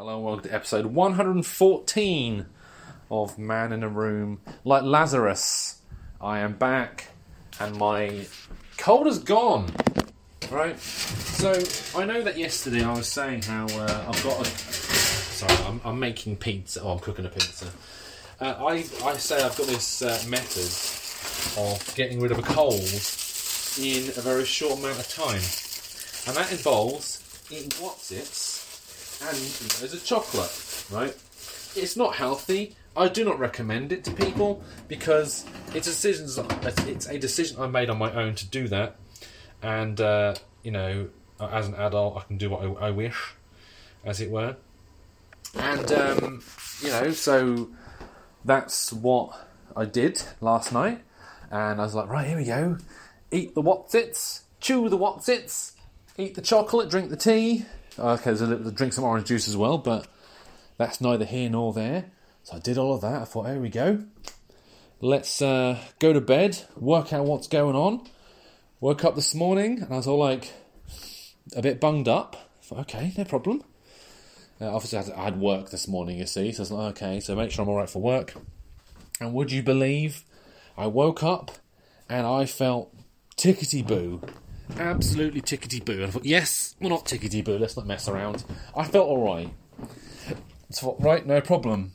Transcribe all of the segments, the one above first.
Hello and welcome to episode 114 of Man in a Room. Like Lazarus, I am back and my cold is gone. Right? So, I know that yesterday I was saying how uh, I've got a. Sorry, I'm, I'm making pizza. Oh, I'm cooking a pizza. Uh, I, I say I've got this uh, method of getting rid of a cold in a very short amount of time. And that involves eating Wotsits and there's a chocolate, right? It's not healthy. I do not recommend it to people because it's a decision. It's a decision I made on my own to do that, and uh, you know, as an adult, I can do what I, I wish, as it were. And um, you know, so that's what I did last night, and I was like, right, here we go. Eat the Wotsits, chew the Wotsits, eat the chocolate, drink the tea, Okay, there's a little, drink some orange juice as well, but that's neither here nor there. So I did all of that. I thought, here we go. Let's uh, go to bed, work out what's going on. Woke up this morning and I was all like a bit bunged up. Thought, okay, no problem. Uh, obviously, I had, I had, work this morning, you see, so I was like, okay, so make sure I'm all right for work. And would you believe, I woke up and I felt tickety boo absolutely tickety boo. And I thought, yes, well, not tickety boo, let's not mess around. I felt alright. So, right, no problem.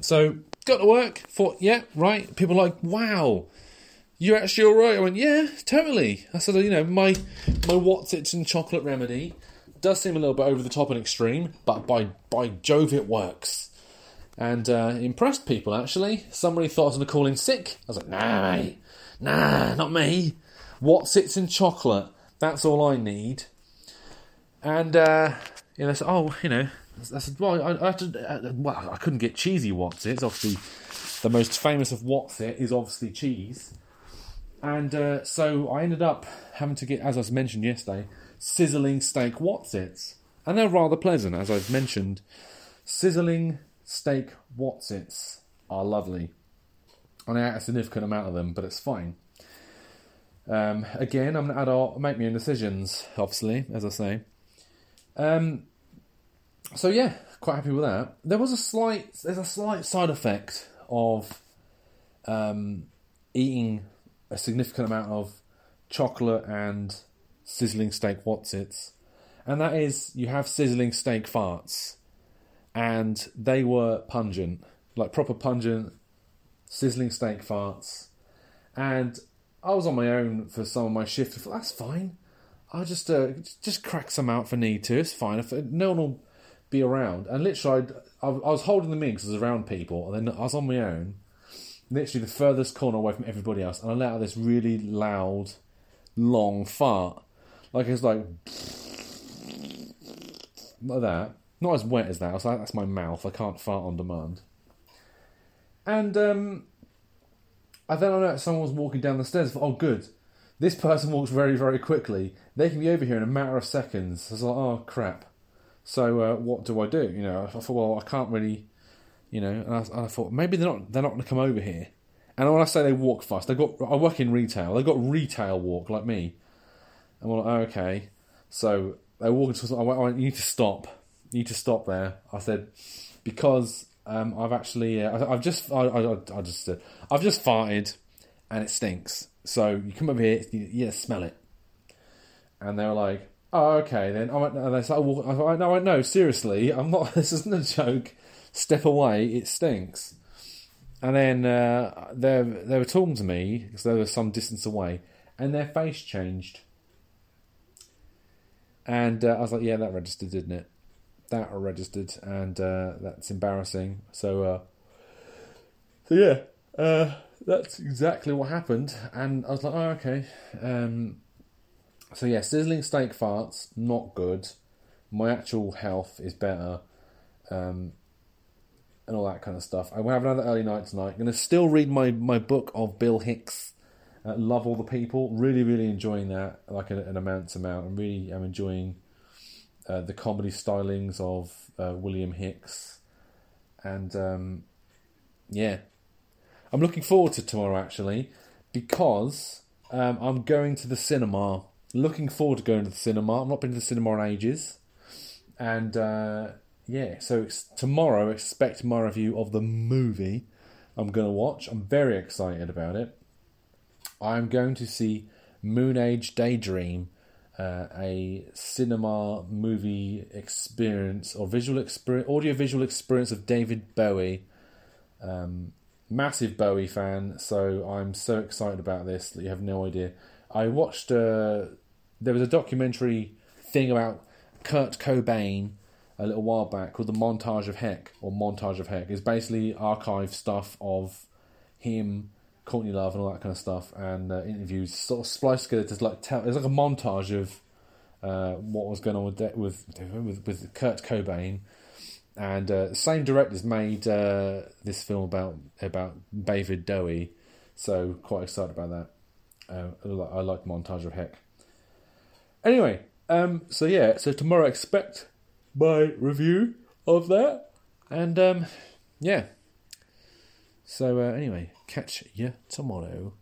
So, got to work, thought, yeah, right. People like, wow, you're actually alright. I went, yeah, totally. I said, you know, my, my Wotsits and chocolate remedy does seem a little bit over the top and extreme, but by, by Jove, it works. And uh, impressed people, actually. Somebody thought I was going to call in sick. I was like, nah, mate. Nah, not me. Wotsits in chocolate? That's all I need. And uh, you know, so, oh, you know, I said, well, I, I, uh, well, I couldn't get cheesy Wotsits obviously the most famous of What's is obviously cheese. And uh, so I ended up having to get, as I mentioned yesterday, sizzling steak Wotsits. And they're rather pleasant, as I've mentioned. Sizzling steak Wotsits are lovely. And I ate a significant amount of them, but it's fine. Um, again, I'm an adult, I make my own decisions, obviously, as I say. Um, so yeah, quite happy with that. There was a slight, there's a slight side effect of um, eating a significant amount of chocolate and sizzling steak Wotsits, and that is you have sizzling steak farts, and they were pungent, like proper pungent, sizzling steak farts, and I was on my own for some of my shift. That's fine. I'll just uh, just crack some out for need to. It's fine. If no one will be around, and literally, I, I was holding them in because I was around people, and then I was on my own, literally the furthest corner away from everybody else, and I let out this really loud, long fart, like it's like like that. Not as wet as that. I was like, that's my mouth. I can't fart on demand. And um, I then I know someone was walking down the stairs. Oh, good. This person walks very, very quickly. They can be over here in a matter of seconds. I was like, oh crap. So uh, what do I do? You know, I thought, well, I can't really, you know. And I, I thought maybe they're not they're not going to come over here. And when I say they walk fast, they got I work in retail. They got retail walk like me. And I'm like, oh, okay. So they walk into. I went, I went, you need to stop. You need to stop there. I said because um, I've actually, uh, I, have just, I, I, I just, uh, I've just farted, and it stinks. So you come over here, you, you smell it, and they were like, "Oh, okay." Then I went, and they started walking. I "No, no, seriously, I'm not. This isn't a joke. Step away. It stinks." And then uh, they they were talking to me because they were some distance away, and their face changed. And uh, I was like, "Yeah, that registered, didn't it?" That are registered, and uh, that's embarrassing. So, uh, so yeah, uh, that's exactly what happened. And I was like, oh, okay. Um, so yeah, sizzling steak farts, not good. My actual health is better, um, and all that kind of stuff. I will have another early night tonight. I'm going to still read my, my book of Bill Hicks. Uh, Love all the people. Really, really enjoying that, like an, an immense amount. I'm really, I'm enjoying uh, the comedy stylings of uh, William Hicks, and um, yeah, I'm looking forward to tomorrow actually because um, I'm going to the cinema. Looking forward to going to the cinema. I've not been to the cinema in ages, and uh, yeah, so it's, tomorrow expect my review of the movie I'm going to watch. I'm very excited about it. I'm going to see Moon Age Daydream, uh, a cinema movie experience or visual experience, audio visual experience of David Bowie. Um, massive Bowie fan, so I'm so excited about this that you have no idea. I watched. Uh, there was a documentary thing about Kurt Cobain a little while back called the Montage of Heck or Montage of Heck. It's basically archive stuff of him, Courtney Love, and all that kind of stuff, and uh, interviews sort of spliced together to like tell. It's like a montage of uh, what was going on with with with, with Kurt Cobain. And uh, the same directors made uh, this film about about David Bowie, so quite excited about that. Uh, I like montage of Heck. Anyway, um, so yeah, so tomorrow expect my review of that, and um, yeah. So uh, anyway, catch you tomorrow.